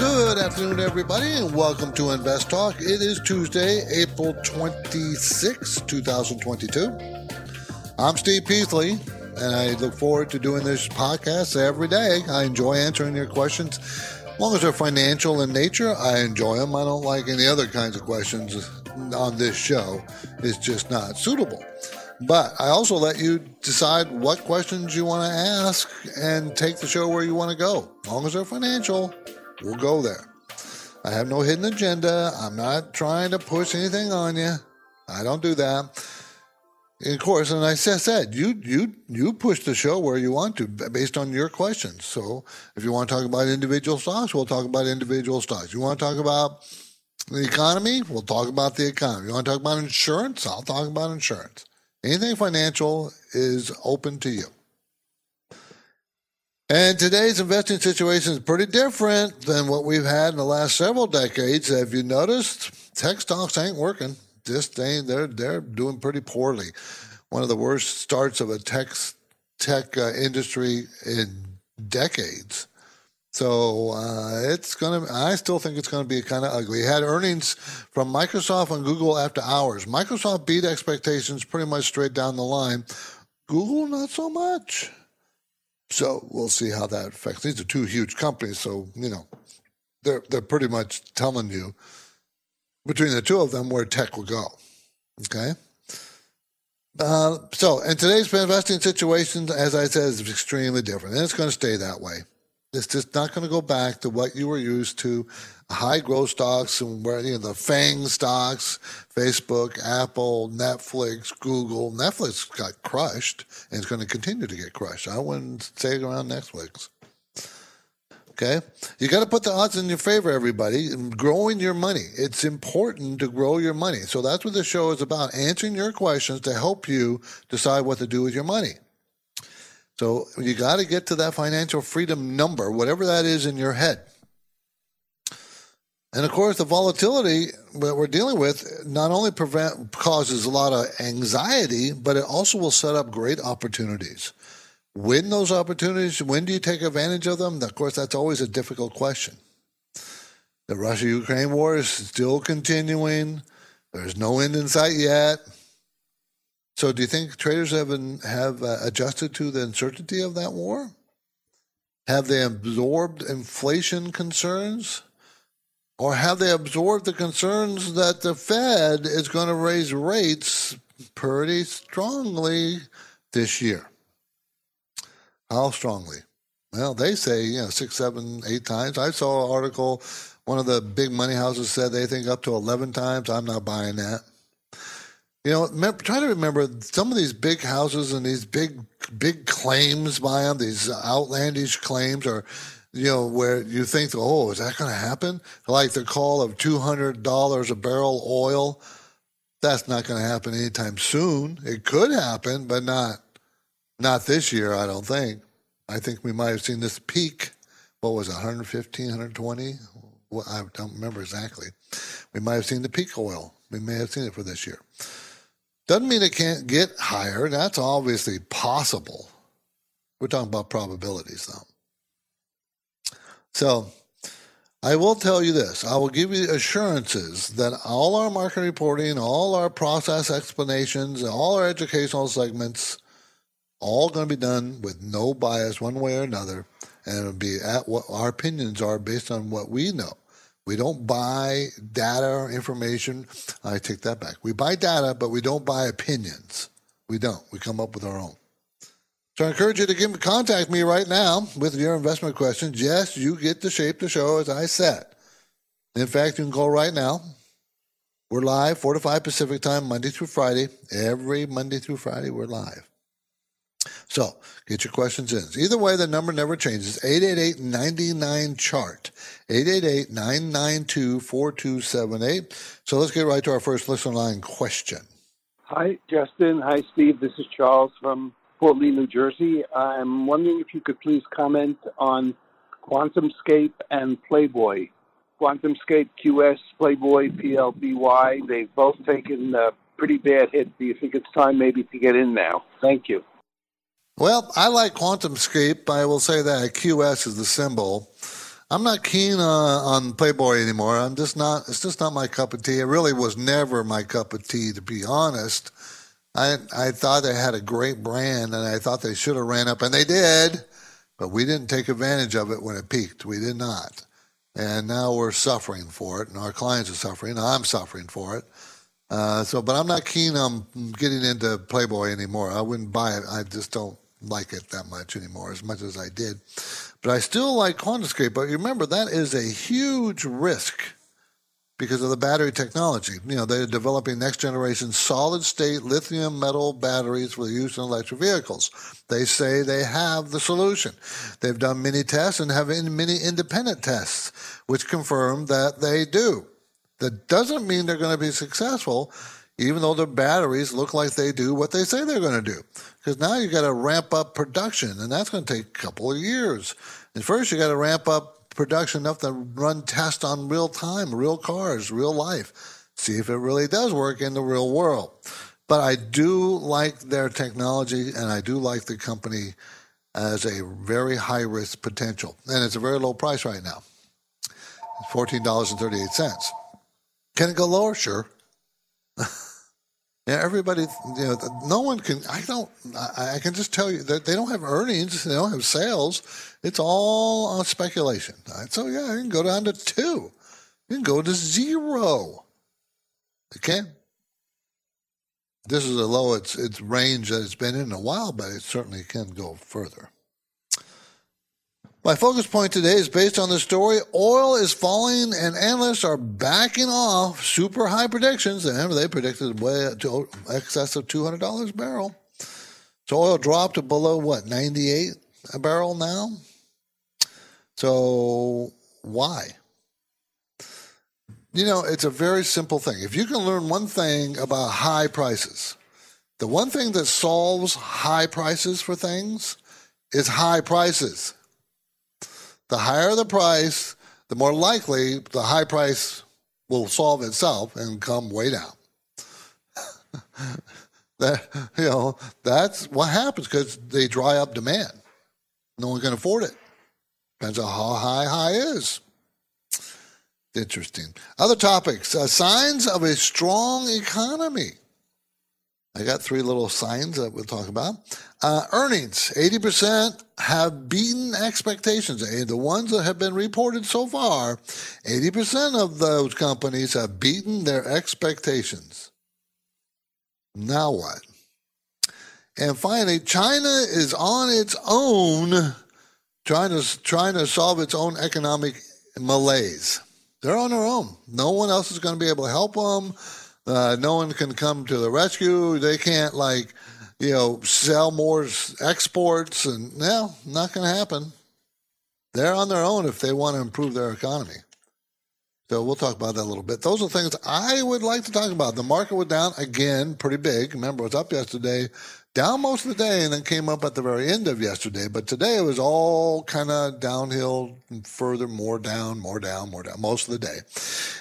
Good afternoon, everybody, and welcome to Invest Talk. It is Tuesday, April 26, 2022. I'm Steve Peasley, and I look forward to doing this podcast every day. I enjoy answering your questions. As long as they're financial in nature, I enjoy them. I don't like any other kinds of questions on this show. It's just not suitable. But I also let you decide what questions you want to ask and take the show where you want to go. As long as they're financial, we'll go there. I have no hidden agenda. I'm not trying to push anything on you. I don't do that. And of course, and I said, you you you push the show where you want to based on your questions. So if you want to talk about individual stocks, we'll talk about individual stocks. You want to talk about the economy, we'll talk about the economy. You want to talk about insurance, I'll talk about insurance. Anything financial is open to you. And today's investing situation is pretty different than what we've had in the last several decades. Have you noticed? Tech stocks ain't working. Just ain't. They're they're doing pretty poorly. One of the worst starts of a tech tech uh, industry in decades. So uh, it's gonna. I still think it's gonna be kind of ugly. Had earnings from Microsoft and Google after hours. Microsoft beat expectations pretty much straight down the line. Google not so much. So we'll see how that affects. These are two huge companies, so you know they're they're pretty much telling you between the two of them where tech will go. Okay. Uh, so, in today's investing situation, as I said, is extremely different, and it's going to stay that way. It's just not going to go back to what you were used to, high growth stocks and where you know the FANG stocks, Facebook, Apple, Netflix, Google. Netflix got crushed and it's going to continue to get crushed. I wouldn't say it around Netflix. Okay, you got to put the odds in your favor, everybody. Growing your money, it's important to grow your money. So that's what the show is about: answering your questions to help you decide what to do with your money. So you got to get to that financial freedom number, whatever that is in your head. And of course, the volatility that we're dealing with not only prevent causes a lot of anxiety, but it also will set up great opportunities. When those opportunities, when do you take advantage of them? Of course, that's always a difficult question. The Russia Ukraine war is still continuing. There's no end in sight yet. So, do you think traders have been, have uh, adjusted to the uncertainty of that war? Have they absorbed inflation concerns? Or have they absorbed the concerns that the Fed is going to raise rates pretty strongly this year? How strongly? Well, they say, you know, six, seven, eight times. I saw an article, one of the big money houses said they think up to 11 times. I'm not buying that. You know, remember, try to remember some of these big houses and these big, big claims by them, these outlandish claims are, you know, where you think, oh, is that going to happen? Like the call of $200 a barrel oil. That's not going to happen anytime soon. It could happen, but not not this year, I don't think. I think we might have seen this peak. What was it, 115, 120? Well, I don't remember exactly. We might have seen the peak oil. We may have seen it for this year. Doesn't mean it can't get higher. That's obviously possible. We're talking about probabilities, though. So, I will tell you this. I will give you assurances that all our market reporting, all our process explanations, all our educational segments, all going to be done with no bias one way or another. And it'll be at what our opinions are based on what we know. We don't buy data or information. I take that back. We buy data, but we don't buy opinions. We don't. We come up with our own. So I encourage you to give, contact me right now with your investment questions. Yes, you get to shape the show as I said. In fact, you can call right now. We're live, 4 to 5 Pacific time, Monday through Friday. Every Monday through Friday, we're live. So get your questions in. Either way, the number never changes. 888-99-CHART. 888-992-4278. So let's get right to our first listener line question. Hi, Justin. Hi, Steve. This is Charles from Fort Lee, New Jersey. I'm wondering if you could please comment on QuantumScape and Playboy. QuantumScape, QS, Playboy, PLBY, they've both taken a pretty bad hit. Do you think it's time maybe to get in now? Thank you. Well, I like QuantumScape. I will say that QS is the symbol. I'm not keen uh, on Playboy anymore. I'm just not. It's just not my cup of tea. It really was never my cup of tea, to be honest. I I thought they had a great brand, and I thought they should have ran up, and they did, but we didn't take advantage of it when it peaked. We did not, and now we're suffering for it, and our clients are suffering. I'm suffering for it. Uh, so, but I'm not keen on getting into Playboy anymore. I wouldn't buy it. I just don't like it that much anymore, as much as I did. But I still like QuantumScape. But remember, that is a huge risk because of the battery technology. You know, they're developing next generation solid state lithium metal batteries for use in electric vehicles. They say they have the solution. They've done many tests and have many independent tests, which confirm that they do. That doesn't mean they're going to be successful, even though their batteries look like they do what they say they're going to do. Because now you got to ramp up production, and that's going to take a couple of years. And first, you got to ramp up production enough to run tests on real time, real cars, real life. See if it really does work in the real world. But I do like their technology and I do like the company as a very high risk potential. And it's a very low price right now. It's $14.38. Can it go lower? Sure. yeah, everybody, you know, no one can, I don't, I, I can just tell you that they don't have earnings, they don't have sales it's all on speculation. So yeah, you can go down to two. You can go to zero. Okay. This is a low its its range that it's been in a while, but it certainly can go further. My focus point today is based on the story oil is falling and analysts are backing off super high predictions. Remember, they predicted way to excess of $200 a barrel. So oil dropped to below what, 98 a barrel now? So why? You know, it's a very simple thing. If you can learn one thing about high prices, the one thing that solves high prices for things is high prices. The higher the price, the more likely the high price will solve itself and come way down. that you know, that's what happens because they dry up demand. No one can afford it. Depends on how high high is. Interesting. Other topics uh, signs of a strong economy. I got three little signs that we'll talk about. Uh, earnings 80% have beaten expectations. The ones that have been reported so far, 80% of those companies have beaten their expectations. Now what? And finally, China is on its own trying to trying to solve its own economic malaise. They're on their own. No one else is going to be able to help them. Uh, no one can come to the rescue. They can't like, you know, sell more exports, and no, not going to happen. They're on their own if they want to improve their economy. So we'll talk about that a little bit. Those are things I would like to talk about. The market went down again, pretty big. Remember, it was up yesterday down most of the day and then came up at the very end of yesterday. But today it was all kind of downhill, further, more down, more down, more down, most of the day.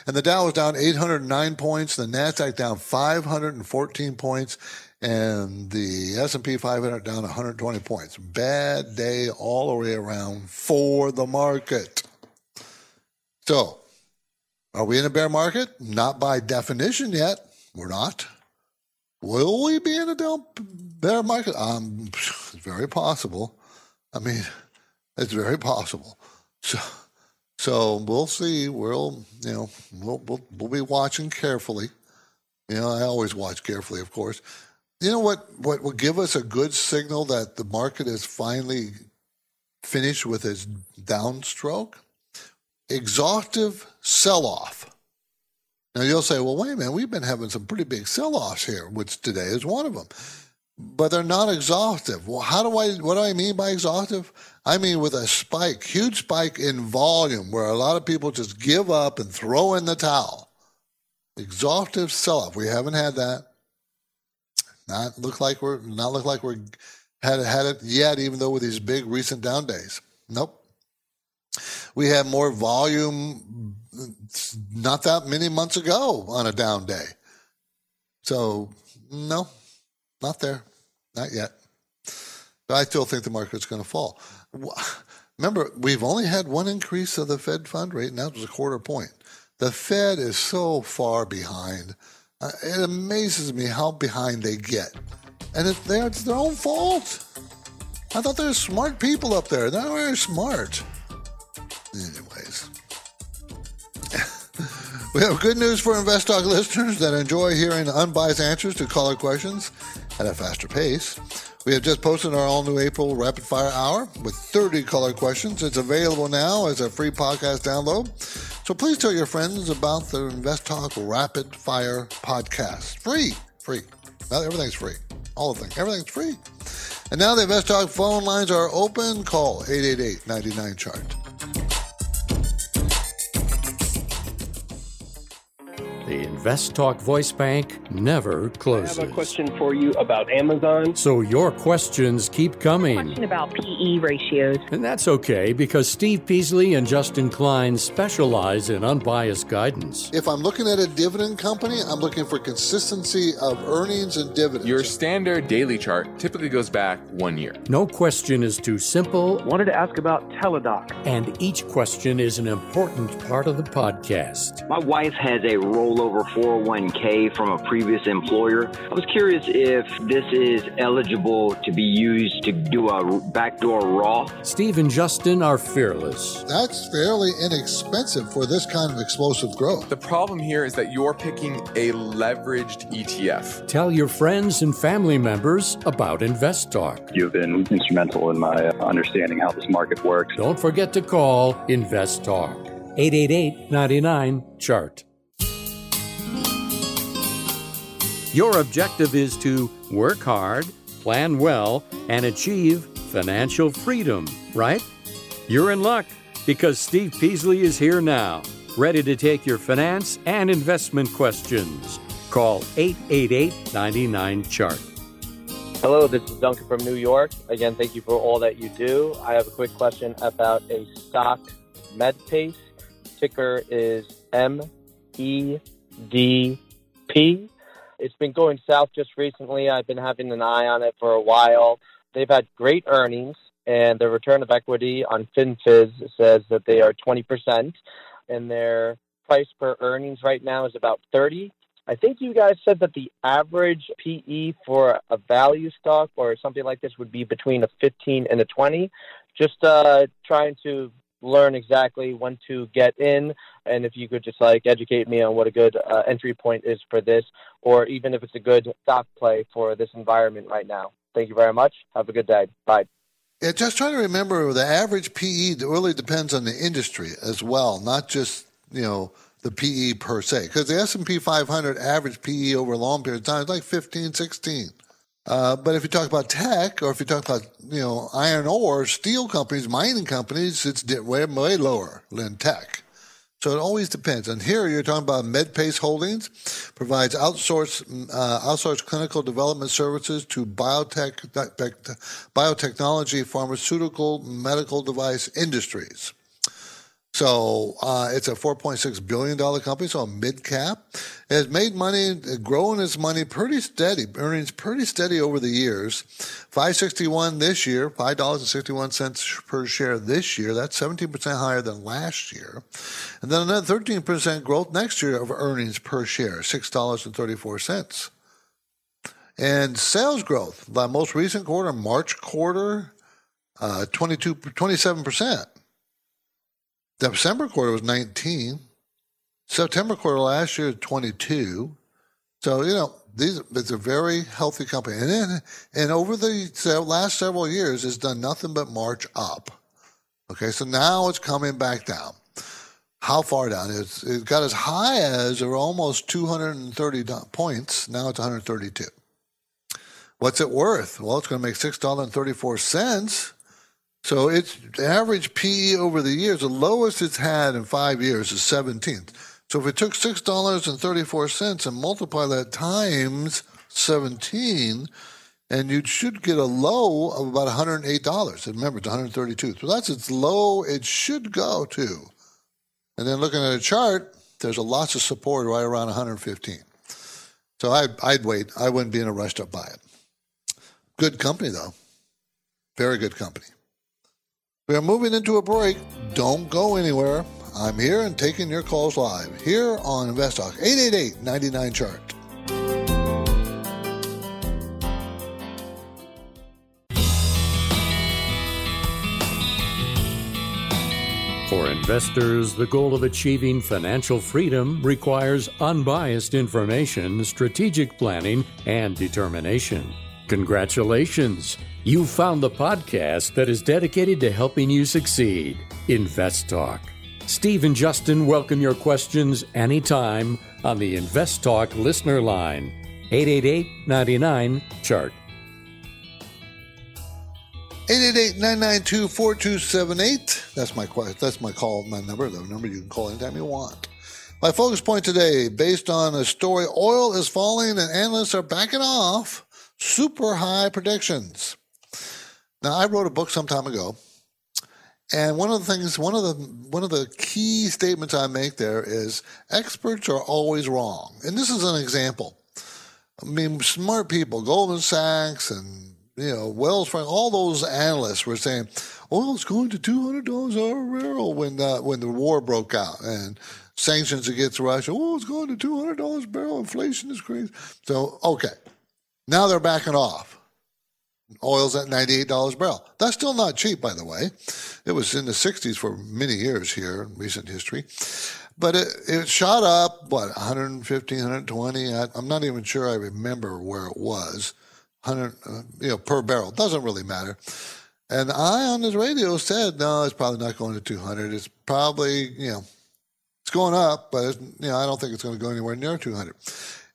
And the Dow was down 809 points, the Nasdaq down 514 points, and the S&P 500 down 120 points. Bad day all the way around for the market. So, are we in a bear market? Not by definition yet. We're not. Will we be in a down bear market? Um, it's very possible. I mean, it's very possible. So, so we'll see. We'll, you know, we'll, we'll, we'll be watching carefully. You know, I always watch carefully, of course. You know what? What will give us a good signal that the market is finally finished with its downstroke? Exhaustive sell-off. Now you'll say, "Well, wait a minute. We've been having some pretty big sell-offs here, which today is one of them." But they're not exhaustive. Well, how do I? What do I mean by exhaustive? I mean with a spike, huge spike in volume, where a lot of people just give up and throw in the towel. Exhaustive sell-off. We haven't had that. Not look like we're not look like we're had had it yet, even though with these big recent down days. Nope. We had more volume not that many months ago on a down day. So no, not there, not yet. But I still think the market's going to fall. Remember, we've only had one increase of the Fed fund rate, and that was a quarter point. The Fed is so far behind. Uh, it amazes me how behind they get. And it, it's their own fault. I thought they were smart people up there. They're not very smart. Anyways. we have good news for InvestTalk listeners that enjoy hearing unbiased answers to caller questions at a faster pace. We have just posted our all new April Rapid Fire Hour with 30 caller questions. It's available now as a free podcast download. So please tell your friends about the InvestTalk Rapid Fire podcast. Free, free. Not everything's free. All of things. Everything's free. And now the InvestTalk phone lines are open. Call 888 99 chart. The InvestTalk Voice Bank never closes. I have a question for you about Amazon. So your questions keep coming. Question about PE ratios. And that's okay because Steve Peasley and Justin Klein specialize in unbiased guidance. If I'm looking at a dividend company, I'm looking for consistency of earnings and dividends. Your standard daily chart typically goes back one year. No question is too simple. Wanted to ask about Teladoc. And each question is an important part of the podcast. My wife has a rollover 401k from a previous employer. I was curious if this is eligible to be used to do a backdoor Roth. Steve and Justin are fearless. That's fairly inexpensive for this kind of explosive growth. The problem here is that you're picking a leveraged ETF. Tell your friends and family members about InvestTalk. You've been instrumental in my uh, understanding how this market works. Don't forget to call InvestTalk 888 99 chart. Your objective is to work hard, plan well, and achieve financial freedom, right? You're in luck because Steve Peasley is here now, ready to take your finance and investment questions. Call 888 99 Chart. Hello, this is Duncan from New York. Again, thank you for all that you do. I have a quick question about a stock, MedPace. Ticker is M E D P. It's been going south just recently. I've been having an eye on it for a while. They've had great earnings, and their return of equity on Finviz says that they are 20%, and their price per earnings right now is about 30. I think you guys said that the average PE for a value stock or something like this would be between a 15 and a 20. Just uh, trying to learn exactly when to get in and if you could just like educate me on what a good uh, entry point is for this or even if it's a good stock play for this environment right now. Thank you very much. Have a good day. Bye. Yeah just trying to remember the average pe really depends on the industry as well not just you know the pe per se because the s&p 500 average pe over a long period of time is like 15 16 uh, but if you talk about tech, or if you talk about you know iron ore, steel companies, mining companies, it's way way lower than tech. So it always depends. And here you're talking about MedPace Holdings provides outsourced uh, outsourced clinical development services to biotech, biotechnology, pharmaceutical, medical device industries. So uh, it's a 4.6 billion dollar company, so a mid cap. It has made money, growing its money pretty steady, earnings pretty steady over the years. 561 this year, five dollars and 61 cents per share this year. That's 17 percent higher than last year, and then another 13 percent growth next year of earnings per share, six dollars and 34 cents. And sales growth, the most recent quarter, March quarter, uh, 22, 27%. December quarter was 19. September quarter last year, 22. So, you know, these it's a very healthy company. And then, and over the last several years, it's done nothing but march up. Okay, so now it's coming back down. How far down? It's, it got as high as or almost 230 points. Now it's 132. What's it worth? Well, it's going to make $6.34. So its average PE over the years, the lowest it's had in five years is 17th. So if it took $6.34 and multiply that times 17, and you should get a low of about $108. And remember, it's 132. So that's its low it should go to. And then looking at a chart, there's a lots of support right around 115. So I, I'd wait. I wouldn't be in a rush to buy it. Good company, though. Very good company. We are moving into a break. Don't go anywhere. I'm here and taking your calls live here on Invest Talk 888 99 Chart. For investors, the goal of achieving financial freedom requires unbiased information, strategic planning, and determination. Congratulations! You found the podcast that is dedicated to helping you succeed. Invest Talk. Steve and Justin welcome your questions anytime on the Invest Talk listener line 888 99 Chart. 888-992-4278. That's my that's my call, my number, the number you can call anytime you want. My focus point today, based on a story, oil is falling and analysts are backing off super high predictions. Now, I wrote a book some time ago, and one of the things, one of the one of the key statements I make there is experts are always wrong, and this is an example. I mean, smart people, Goldman Sachs and you know Wells Fargo, all those analysts were saying oh, oil is going to two hundred dollars a barrel when the, when the war broke out and sanctions against Russia. Oh, it's going to two hundred dollars a barrel. Inflation is crazy. So okay, now they're backing off. Oil's at $98 a barrel. That's still not cheap, by the way. It was in the 60s for many years here in recent history. But it, it shot up, what, 115, 120? I, am not even sure I remember where it was. 100, uh, you know, per barrel. Doesn't really matter. And I on his radio said, no, it's probably not going to 200. It's probably, you know, it's going up, but you know, I don't think it's going to go anywhere near 200.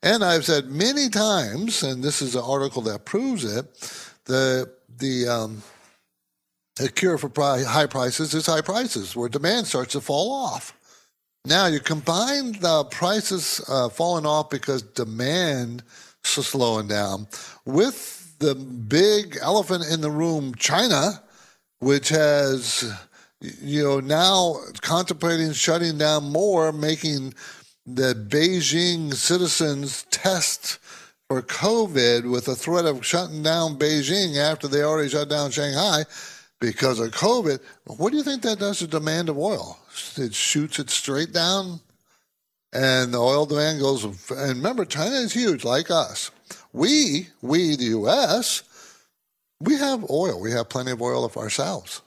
And I've said many times, and this is an article that proves it, the the um, the cure for high prices is high prices, where demand starts to fall off. Now you combine the prices uh, falling off because demand is slowing down with the big elephant in the room, China, which has you know now contemplating shutting down more, making the Beijing citizens test for COVID with the threat of shutting down Beijing after they already shut down Shanghai because of COVID, what do you think that does to demand of oil? It shoots it straight down, and the oil demand goes. And remember, China is huge, like us. We, we, the U.S., we have oil. We have plenty of oil of ourselves.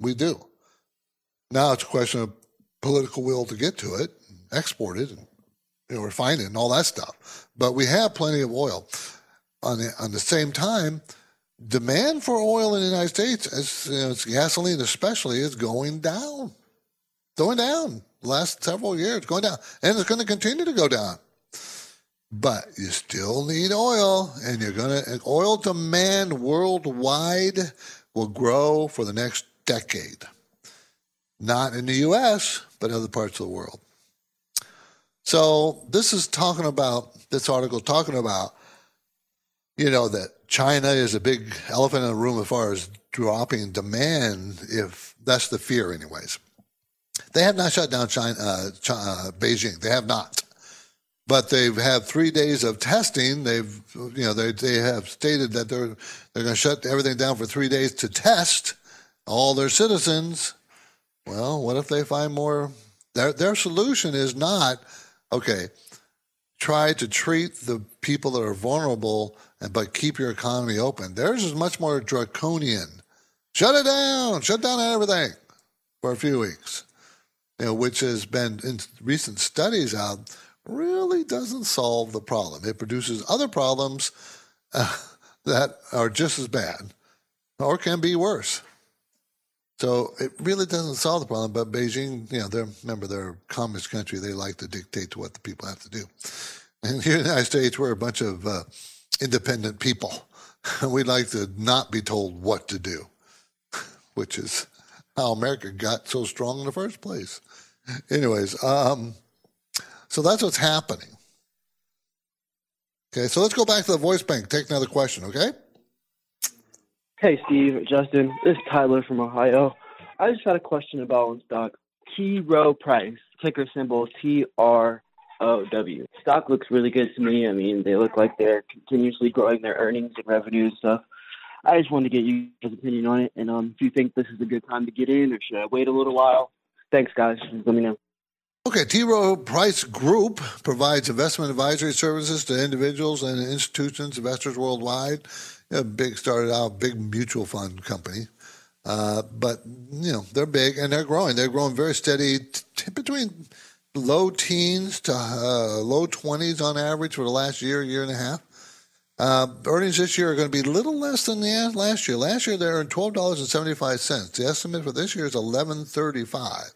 We do. Now it's a question of political will to get to it exported and you know, refined it and all that stuff. But we have plenty of oil. On the, on the same time, demand for oil in the United States, as you know, gasoline especially, is going down. Going down. Last several years, going down. And it's going to continue to go down. But you still need oil, and you're going to, oil demand worldwide will grow for the next decade. Not in the US, but other parts of the world. So this is talking about this article talking about, you know, that China is a big elephant in the room as far as dropping demand. If that's the fear, anyways. They have not shut down China, uh, China, uh, Beijing. They have not. But they've had three days of testing. They've, you know, they they have stated that they're they're going to shut everything down for three days to test all their citizens. Well, what if they find more? Their their solution is not okay. Try to treat the people that are vulnerable, but keep your economy open. Theirs is much more draconian. Shut it down. Shut down everything for a few weeks. You know, which has been in recent studies out really doesn't solve the problem. It produces other problems uh, that are just as bad or can be worse. So it really doesn't solve the problem. But Beijing, you know, they're remember they're a communist country. They like to dictate to what the people have to do. And here in the United States, we're a bunch of uh, independent people. we like to not be told what to do, which is how America got so strong in the first place. Anyways, um, so that's what's happening. Okay, so let's go back to the voice bank. Take another question, okay? Hey, Steve, Justin, this is Tyler from Ohio. I just had a question about one stock. T Rowe Price, ticker symbol T R O W. Stock looks really good to me. I mean, they look like they're continuously growing their earnings and revenue and stuff. I just wanted to get you guys' opinion on it, and um, if you think this is a good time to get in, or should I wait a little while? Thanks, guys. Let me know. Okay, T. Rowe Price Group provides investment advisory services to individuals and institutions, investors worldwide. You know, big started out big mutual fund company, uh, but you know they're big and they're growing. They're growing very steady, t- between low teens to uh, low twenties on average for the last year, year and a half. Uh, earnings this year are going to be a little less than the last year. Last year they earned twelve dollars and seventy five cents. The estimate for this year is eleven thirty five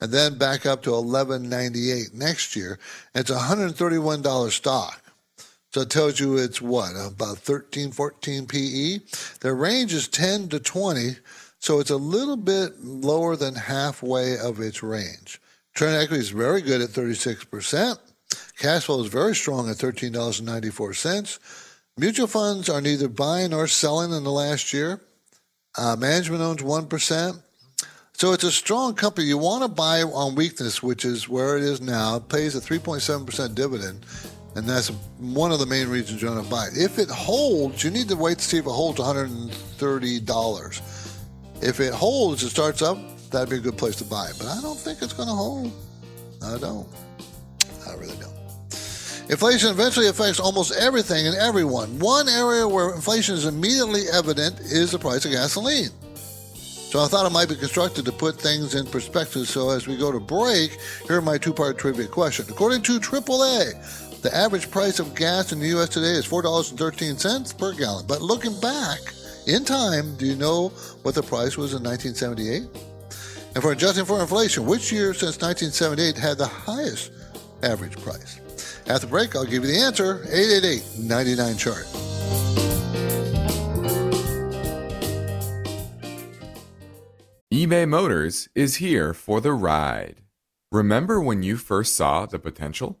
and then back up to 11.98 next year. It's a $131 stock. So it tells you it's what, about 13, 14 PE? The range is 10 to 20, so it's a little bit lower than halfway of its range. Trend equity is very good at 36%. Cash flow is very strong at $13.94. Mutual funds are neither buying nor selling in the last year. Uh, management owns 1%. So it's a strong company. You want to buy on weakness, which is where it is now. It pays a 3.7% dividend, and that's one of the main reasons you want to buy it. If it holds, you need to wait to see if it holds $130. If it holds, it starts up, that'd be a good place to buy it. But I don't think it's going to hold. I don't. I really don't. Inflation eventually affects almost everything and everyone. One area where inflation is immediately evident is the price of gasoline. So I thought it might be constructed to put things in perspective. So as we go to break, here are my two part trivia question. According to AAA, the average price of gas in the U.S. today is $4.13 per gallon. But looking back in time, do you know what the price was in 1978? And for adjusting for inflation, which year since 1978 had the highest average price? At the break, I'll give you the answer 888 99 chart. eBay Motors is here for the ride. Remember when you first saw the potential?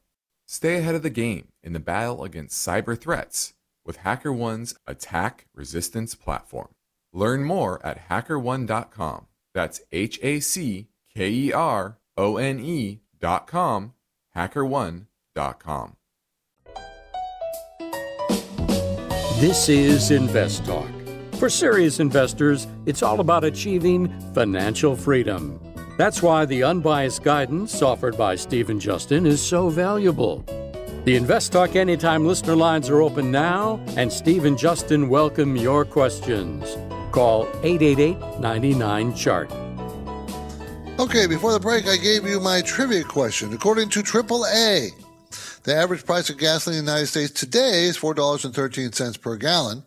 stay ahead of the game in the battle against cyber threats with HackerOne's attack resistance platform. Learn more at hackerone.com. That's H A C K E R O N E.com, hackerone.com. This is Invest Talk. For serious investors, it's all about achieving financial freedom. That's why the unbiased guidance offered by Steve and Justin is so valuable. The Invest Talk Anytime listener lines are open now, and Steve and Justin welcome your questions. Call 888 99 Chart. Okay, before the break, I gave you my trivia question. According to AAA, the average price of gasoline in the United States today is $4.13 per gallon.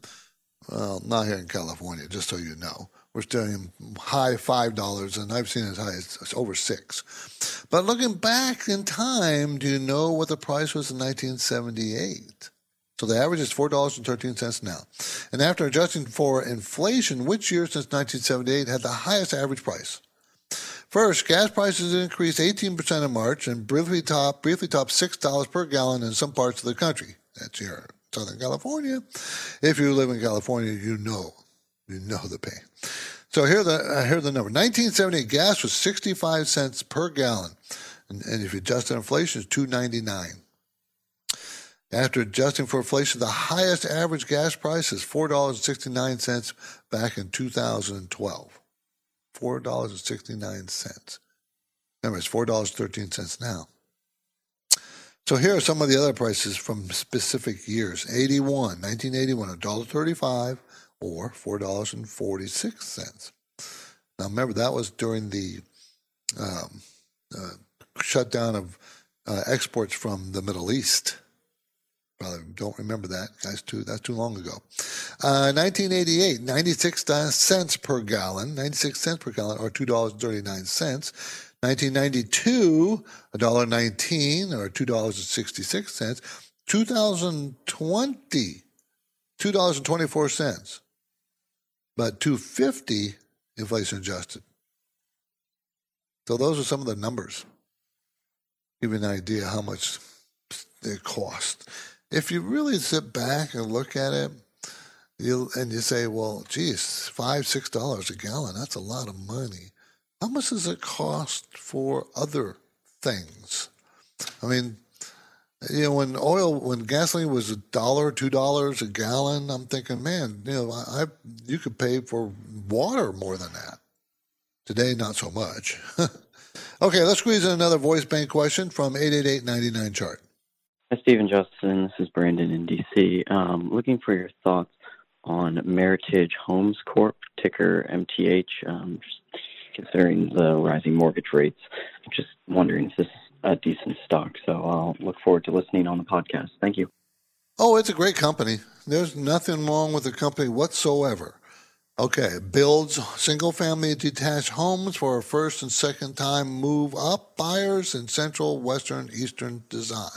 Well, not here in California, just so you know. We're still in high $5, and I've seen as high as over 6 But looking back in time, do you know what the price was in 1978? So the average is $4.13 now. And after adjusting for inflation, which year since 1978 had the highest average price? First, gas prices increased 18% in March and briefly topped, briefly topped $6 per gallon in some parts of the country. That's here Southern California. If you live in California, you know. You know the pain. So here the uh, here the number. 1978 gas was 65 cents per gallon. And, and if you adjust for inflation, it's 2.99. After adjusting for inflation, the highest average gas price is $4.69 back in 2012. $4.69. Remember, it's $4.13 now. So here are some of the other prices from specific years. 81, 1981, $1.35 or $4.46. Now remember, that was during the um, uh, shutdown of uh, exports from the Middle East. Probably don't remember that. Guys, too, that's too long ago. Uh, 1988, 96 cents per gallon, 96 cents per gallon, or $2.39. 1992, $1.19 or $2.66. 2020, $2.24. But 250 inflation adjusted. So those are some of the numbers. Give you an idea how much it cost if you really sit back and look at it, you and you say, well, geez, five, six dollars a gallon, that's a lot of money. How much does it cost for other things? I mean, you know, when oil, when gasoline was a dollar, two dollars a gallon, I'm thinking, man, you know, I, you could pay for water more than that. Today, not so much. okay, let's squeeze in another voice bank question from 888 chart. Hi, Stephen Justin. This is Brandon in DC. Um, looking for your thoughts on Meritage Homes Corp, ticker MTH. Um, considering the rising mortgage rates, I'm just wondering if this is a decent stock. So I'll look forward to listening on the podcast. Thank you. Oh, it's a great company. There's nothing wrong with the company whatsoever. Okay, builds single family detached homes for first and second time move up buyers in central, western, eastern design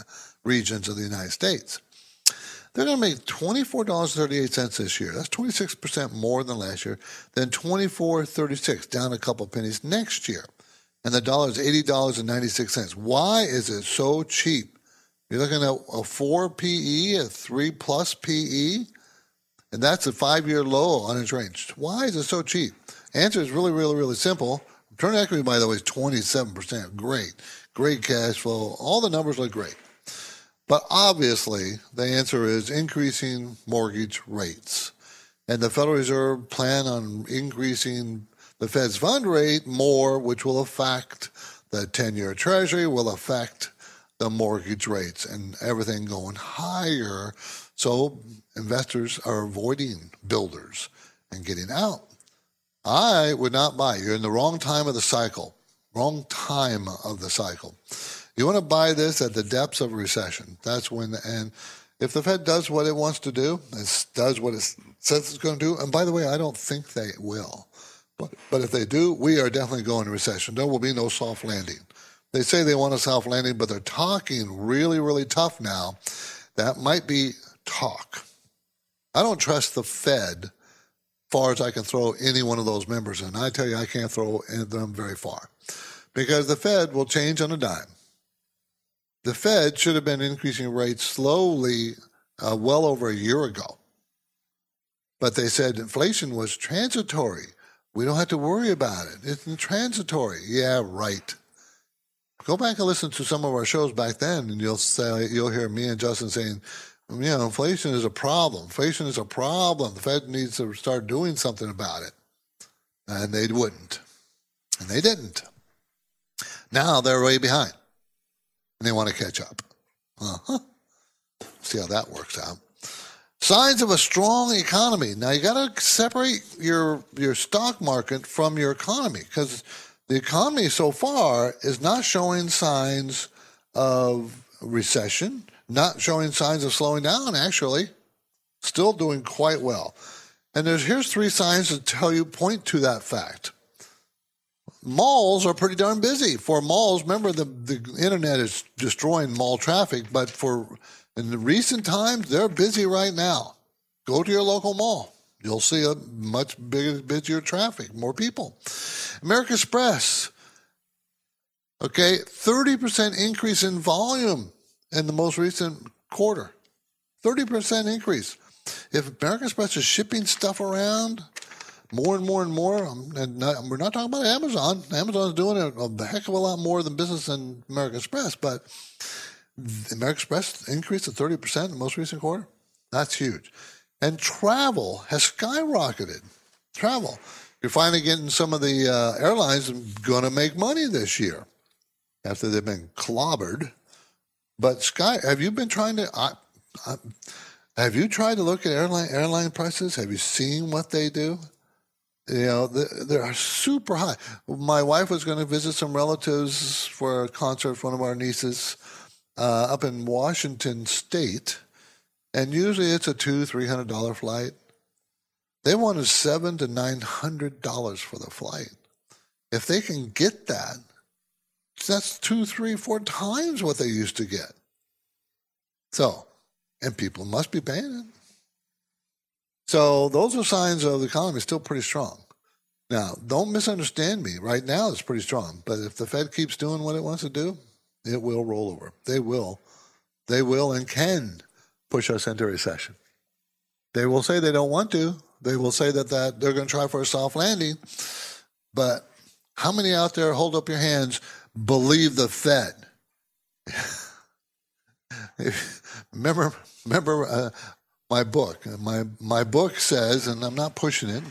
regions of the United States. They're going to make $24.38 this year. That's 26% more than last year. Then $24.36, down a couple pennies next year. And the dollar is $80.96. Why is it so cheap? You're looking at a 4 PE, a 3 plus PE, and that's a five year low on its range. Why is it so cheap? Answer is really, really, really simple. Return equity, by the way, is 27%. Great. Great cash flow. All the numbers look great. But obviously, the answer is increasing mortgage rates. and the Federal Reserve plan on increasing the Fed's fund rate more, which will affect the 10 year Treasury, will affect the mortgage rates and everything going higher. So investors are avoiding builders and getting out. I would not buy. You're in the wrong time of the cycle. Wrong time of the cycle. You want to buy this at the depths of recession. That's when, and if the Fed does what it wants to do, it does what it says it's going to do, and by the way, I don't think they will. But, but if they do, we are definitely going to recession. There will be no soft landing. They say they want a soft landing, but they're talking really, really tough now. That might be talk. I don't trust the Fed far as I can throw any one of those members in. I tell you, I can't throw them very far because the Fed will change on a dime. The Fed should have been increasing rates slowly uh, well over a year ago. But they said inflation was transitory. We don't have to worry about it. It's transitory. Yeah, right. Go back and listen to some of our shows back then, and you'll say you'll hear me and Justin saying, you know, inflation is a problem. Inflation is a problem. The Fed needs to start doing something about it. And they wouldn't. And they didn't. Now they're way behind. And they want to catch up. Uh-huh. See how that works out. Signs of a strong economy. Now you got to separate your your stock market from your economy because the economy so far is not showing signs of recession not showing signs of slowing down, actually. Still doing quite well. And there's here's three signs that tell you point to that fact. Malls are pretty darn busy. For malls, remember the, the internet is destroying mall traffic, but for in the recent times, they're busy right now. Go to your local mall. You'll see a much bigger, busier traffic, more people. American Express, okay, 30% increase in volume in the most recent quarter. 30% increase. If American Express is shipping stuff around more and more and more, and we're not talking about Amazon. Amazon's doing a, a heck of a lot more than business than American Express, but American Express increased to 30% in the most recent quarter. That's huge. And travel has skyrocketed. Travel. You're finally getting some of the uh, airlines going to make money this year after they've been clobbered but Sky, have you been trying to? Uh, uh, have you tried to look at airline airline prices? Have you seen what they do? You know, they're super high. My wife was going to visit some relatives for a concert for one of our nieces uh, up in Washington State, and usually it's a two, three hundred dollar flight. They wanted seven to nine hundred dollars for the flight. If they can get that, that's two, three, four times what they used to get. So, and people must be paying it. So those are signs of the economy still pretty strong. Now, don't misunderstand me. Right now, it's pretty strong. But if the Fed keeps doing what it wants to do, it will roll over. They will. They will and can push us into recession. They will say they don't want to. They will say that, that they're going to try for a soft landing. But how many out there hold up your hands believe the Fed. remember, remember uh, my book. My my book says, and I'm not pushing it,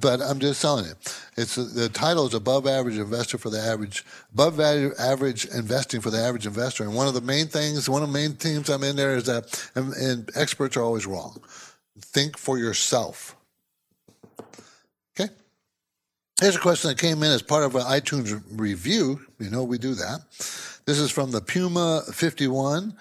but I'm just telling you. It's the title is above average investor for the average above value average investing for the average investor. And one of the main things, one of the main themes I'm in there is that, and, and experts are always wrong. Think for yourself. Okay. Here's a question that came in as part of an iTunes review. You know, we do that. This is from the Puma 51.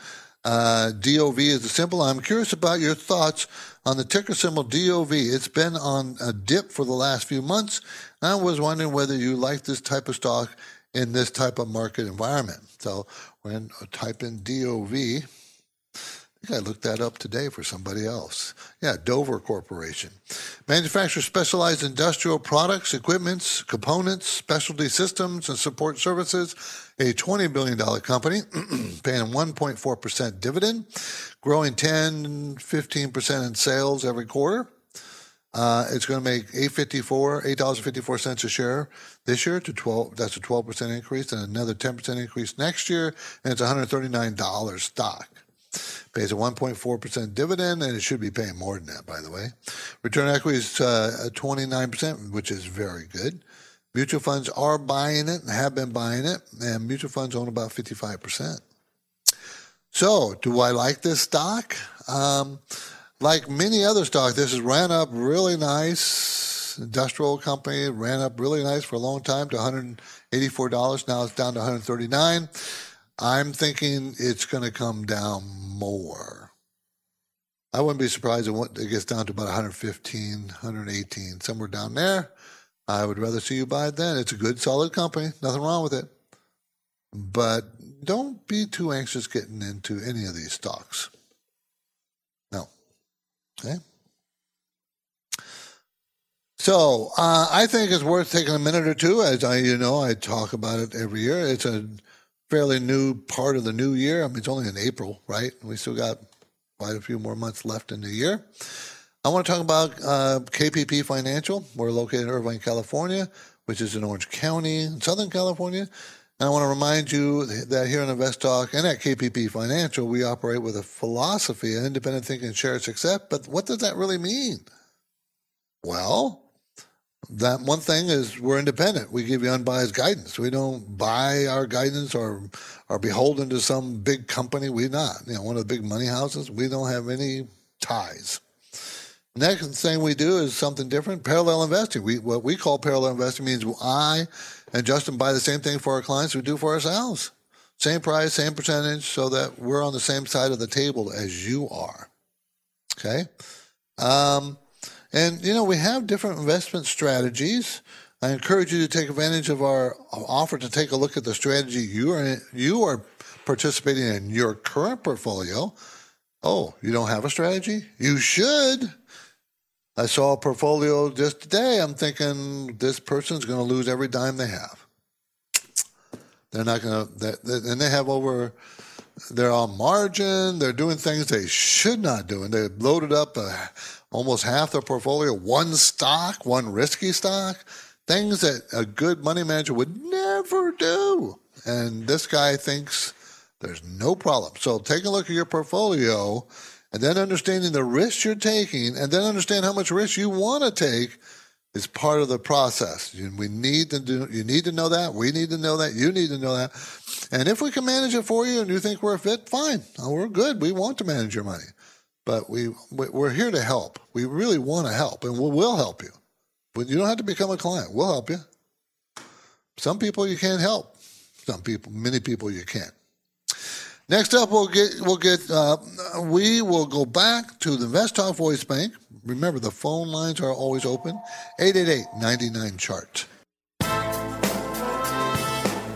Uh, DOV is the symbol. I'm curious about your thoughts on the ticker symbol DOV. It's been on a dip for the last few months. I was wondering whether you like this type of stock in this type of market environment. So when I type in DOV, think I looked that up today for somebody else. Yeah, Dover Corporation. Manufactures specialized industrial products, equipments, components, specialty systems, and support services. A $20 billion company paying 1.4% dividend, growing 10, 15% in sales every quarter. Uh, it's going to make eight fifty four, eight dollars fifty four cents a share this year to twelve. That's a twelve percent increase, and another ten percent increase next year, and it's one hundred thirty nine dollars stock. Pays a 1.4% dividend, and it should be paying more than that, by the way. Return equity is uh, 29%, which is very good. Mutual funds are buying it and have been buying it, and mutual funds own about 55%. So, do I like this stock? Um, like many other stocks, this has ran up really nice. Industrial company ran up really nice for a long time to $184. Now it's down to 139. I'm thinking it's going to come down more. I wouldn't be surprised if it gets down to about 115, 118, somewhere down there. I would rather see you buy it then. It's a good, solid company. Nothing wrong with it. But don't be too anxious getting into any of these stocks. No. Okay. So uh, I think it's worth taking a minute or two. As I, you know, I talk about it every year. It's a fairly new part of the new year. I mean, it's only in April, right? We still got quite a few more months left in the year. I want to talk about uh, KPP Financial. We're located in Irvine, California, which is in Orange County, in Southern California. And I want to remind you that here in Invest Talk and at KPP Financial, we operate with a philosophy of independent thinking, share, success. But what does that really mean? Well, that one thing is we're independent. We give you unbiased guidance. We don't buy our guidance or are beholden to some big company. We not. You know, one of the big money houses. We don't have any ties. Next thing we do is something different. Parallel investing. We what we call parallel investing means I and Justin buy the same thing for our clients we do for ourselves. Same price, same percentage, so that we're on the same side of the table as you are. Okay. Um, and, you know, we have different investment strategies. I encourage you to take advantage of our offer to take a look at the strategy you are, you are participating in your current portfolio. Oh, you don't have a strategy? You should. I saw a portfolio just today. I'm thinking this person's going to lose every dime they have. They're not going to, and they have over, they're on margin. They're doing things they should not do. And they loaded up a, almost half their portfolio, one stock, one risky stock, things that a good money manager would never do. And this guy thinks there's no problem. So take a look at your portfolio and then understanding the risks you're taking and then understand how much risk you want to take is part of the process. We need to do, you need to know that. We need to know that. You need to know that. And if we can manage it for you and you think we're fit, fine. Oh, we're good. We want to manage your money but we we're here to help. We really want to help, and we will help you. But you don't have to become a client. We'll help you. Some people you can't help. Some people, many people you can. Next up, we'll get we'll get uh, we will go back to the Talk Voice Bank. Remember, the phone lines are always open. 888-99 chart.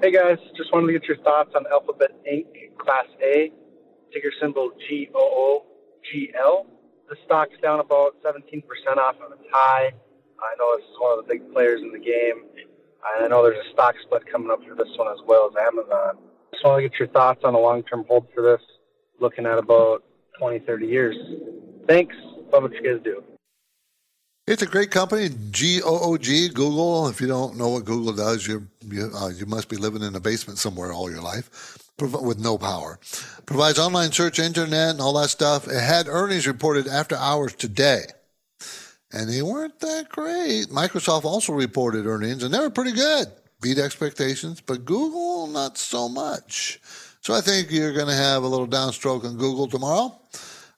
Hey guys, just wanted to get your thoughts on Alphabet Inc. Class A, ticker symbol GOOGL. The stock's down about 17% off of its high. I know this is one of the big players in the game. I know there's a stock split coming up for this one as well as Amazon. Just want to get your thoughts on a long-term hold for this, looking at about 20, 30 years. Thanks. Love what you guys do. It's a great company, G O O G, Google. If you don't know what Google does, you you, uh, you must be living in a basement somewhere all your life with no power. Provides online search, internet, and all that stuff. It had earnings reported after hours today, and they weren't that great. Microsoft also reported earnings, and they were pretty good, beat expectations, but Google not so much. So I think you're going to have a little downstroke on Google tomorrow.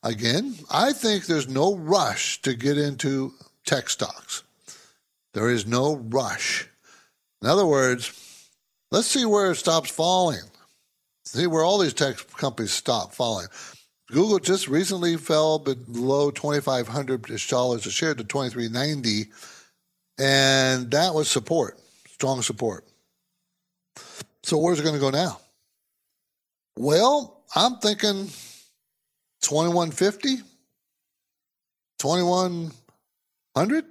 Again, I think there's no rush to get into tech stocks. There is no rush. In other words, let's see where it stops falling. See where all these tech companies stop falling. Google just recently fell below twenty five hundred dollars a share to twenty three ninety, and that was support, strong support. So where's it going to go now? Well, I'm thinking 2150, 21 hundred.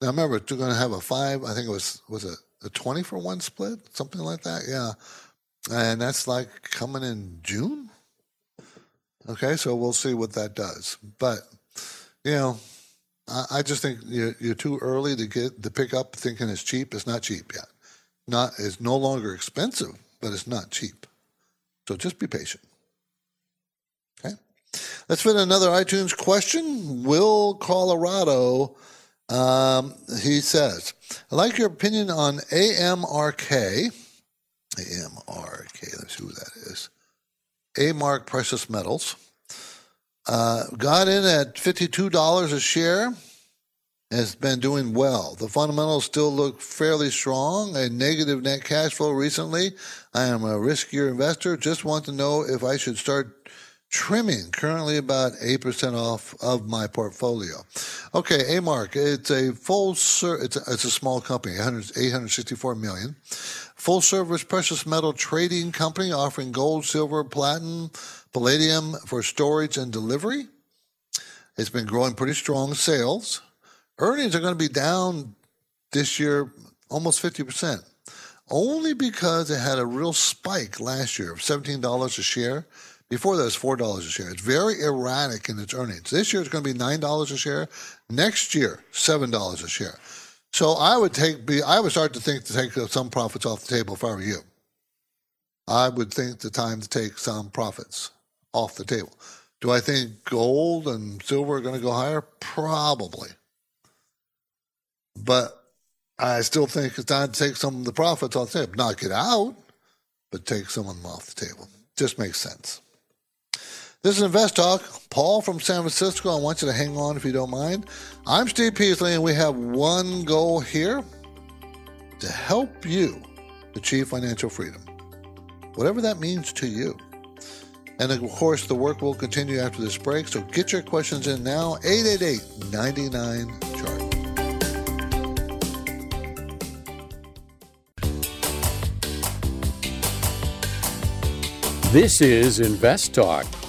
Now remember, they're going to have a five. I think it was was it a twenty for one split, something like that. Yeah, and that's like coming in June. Okay, so we'll see what that does. But you know, I, I just think you're, you're, too early to get to pick up thinking it's cheap. It's not cheap yet. Not it's no longer expensive, but it's not cheap. So just be patient. Okay. Let's another iTunes question. Will Colorado, um, he says, I like your opinion on AMRK. AMRK, let's see who that is. A-Mark Precious Metals. Uh, got in at $52 a share. Has been doing well. The fundamentals still look fairly strong. A negative net cash flow recently. I am a riskier investor. Just want to know if I should start trimming. Currently about 8% off of my portfolio. Okay, A-Mark, it's a full, ser- it's, a, it's a small company, 864 million. Full service precious metal trading company offering gold, silver, platinum, palladium for storage and delivery. It's been growing pretty strong sales. Earnings are going to be down this year almost 50%, only because it had a real spike last year of $17 a share. Before that, it was $4 a share. It's very erratic in its earnings. This year, it's going to be $9 a share. Next year, $7 a share. So I would take, I would start to think to take some profits off the table if I were you. I would think the time to take some profits off the table. Do I think gold and silver are going to go higher? Probably. But I still think it's time to take some of the profits off the table. Not get out, but take some of them off the table. Just makes sense. This is Invest Talk. Paul from San Francisco. I want you to hang on if you don't mind. I'm Steve Peasley, and we have one goal here to help you achieve financial freedom, whatever that means to you. And of course, the work will continue after this break. So get your questions in now. 888 99 chart. This is Invest Talk.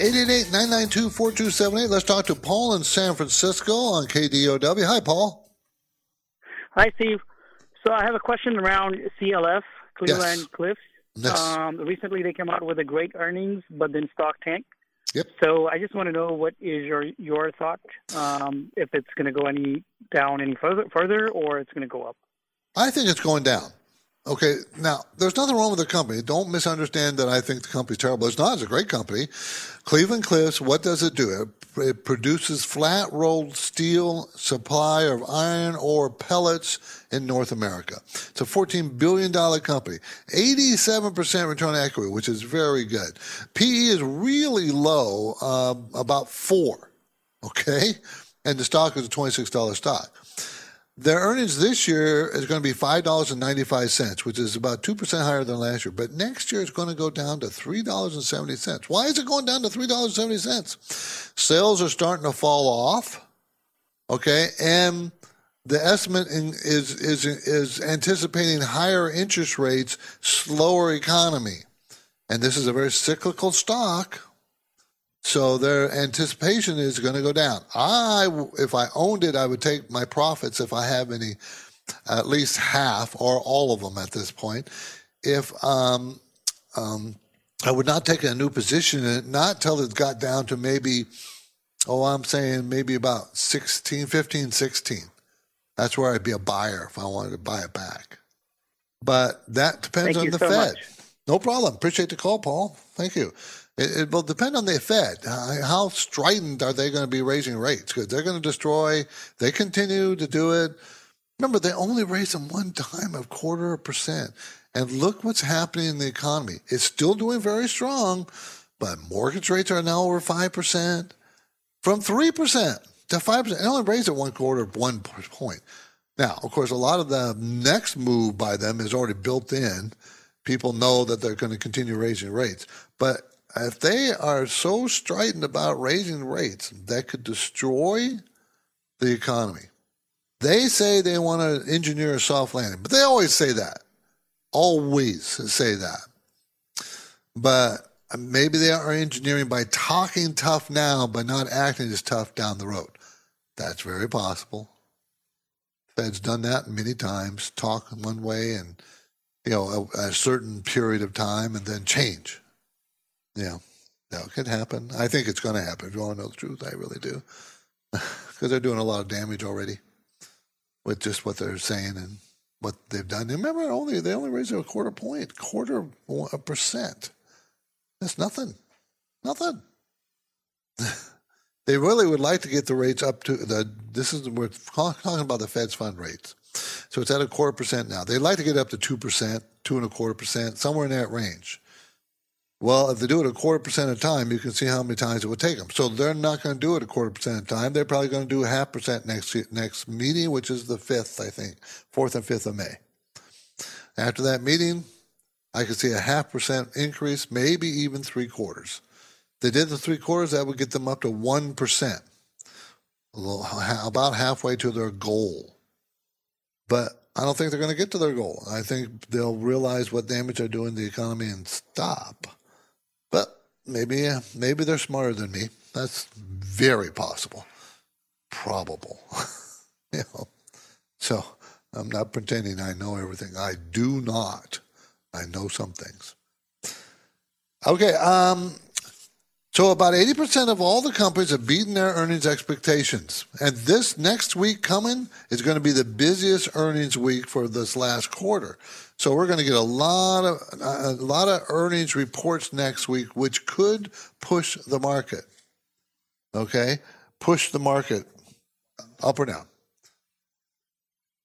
888 992 4278. Let's talk to Paul in San Francisco on KDOW. Hi, Paul. Hi, Steve. So I have a question around CLF, Cleveland Yes. Cliffs. Yes. Um, recently, they came out with a great earnings, but then stock tank. Yep. So I just want to know what is your your thought um, if it's going to go any down any further further or it's going to go up. I think it's going down. Okay, now there's nothing wrong with the company. Don't misunderstand that I think the company's terrible. It's not. It's a great company. Cleveland Cliffs. What does it do? It, it produces flat rolled steel supply of iron ore pellets in North America. It's a 14 billion dollar company. 87 percent return on equity, which is very good. PE is really low, uh, about four. Okay, and the stock is a 26 dollar stock. Their earnings this year is going to be five dollars and ninety five cents, which is about two percent higher than last year. But next year it's going to go down to three dollars and seventy cents. Why is it going down to three dollars and seventy cents? Sales are starting to fall off. Okay, and the estimate in, is is is anticipating higher interest rates, slower economy, and this is a very cyclical stock. So their anticipation is going to go down. I, if I owned it, I would take my profits if I have any, at least half or all of them at this point. If um, um, I would not take a new position in it, not till it got down to maybe, oh, I'm saying maybe about 16, 15, 16. That's where I'd be a buyer if I wanted to buy it back. But that depends Thank on the so Fed. much. No problem. Appreciate the call, Paul. Thank you. It, it will depend on the Fed. Uh, How strident are they going to be raising rates? Because they're going to destroy. They continue to do it. Remember, they only raised them one time, a quarter of a percent. And look what's happening in the economy. It's still doing very strong, but mortgage rates are now over five percent, from three percent to five percent. They only raised it one quarter, one point. Now, of course, a lot of the next move by them is already built in. People know that they're going to continue raising rates. But if they are so strident about raising rates, that could destroy the economy. They say they want to engineer a soft landing, but they always say that. Always say that. But maybe they are engineering by talking tough now, but not acting as tough down the road. That's very possible. Fed's done that many times, talk one way and, you know, a, a certain period of time and then change. Yeah, that could happen. I think it's going to happen. If you want to know the truth, I really do. Because they're doing a lot of damage already with just what they're saying and what they've done. Remember, only they only raised it a quarter point, quarter a percent. That's nothing. Nothing. they really would like to get the rates up to the. This is we're talking about the Fed's fund rates. So it's at a quarter percent now. They'd like to get up to two percent, two and a quarter percent, somewhere in that range. Well, if they do it a quarter percent of the time, you can see how many times it would take them. So they're not going to do it a quarter percent of the time. They're probably going to do a half percent next next meeting, which is the fifth, I think, fourth and fifth of May. After that meeting, I could see a half percent increase, maybe even three quarters. If they did the three quarters, that would get them up to one percent, about halfway to their goal. But I don't think they're going to get to their goal. I think they'll realize what damage they're doing to the economy and stop. But maybe, maybe they're smarter than me. That's very possible, probable. you know, so I'm not pretending I know everything. I do not. I know some things. Okay, um, so about 80% of all the companies have beaten their earnings expectations. And this next week coming is going to be the busiest earnings week for this last quarter. So we're going to get a lot of a lot of earnings reports next week which could push the market. Okay? Push the market up or down.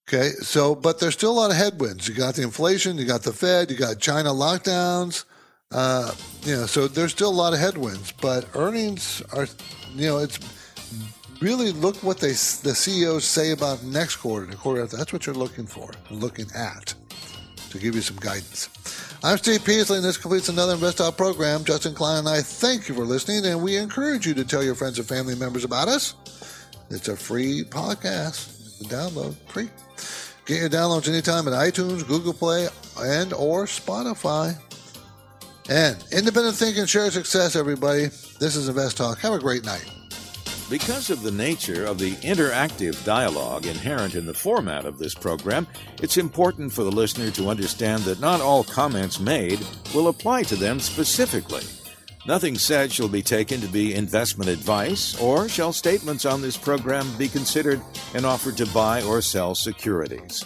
Okay, so but there's still a lot of headwinds. You got the inflation, you got the Fed, you got China lockdowns. Uh, you know, so there's still a lot of headwinds, but earnings are, you know, it's really look what they the CEOs say about next quarter, the quarter after. That's what you're looking for, looking at, to give you some guidance. I'm Steve Peasley, and this completes another Invest Talk program. Justin Klein and I thank you for listening, and we encourage you to tell your friends and family members about us. It's a free podcast. Download free. Get your downloads anytime at iTunes, Google Play, and or Spotify. And independent thinking, share success, everybody. This is Invest Talk. Have a great night. Because of the nature of the interactive dialogue inherent in the format of this program, it's important for the listener to understand that not all comments made will apply to them specifically. Nothing said shall be taken to be investment advice, or shall statements on this program be considered an offer to buy or sell securities.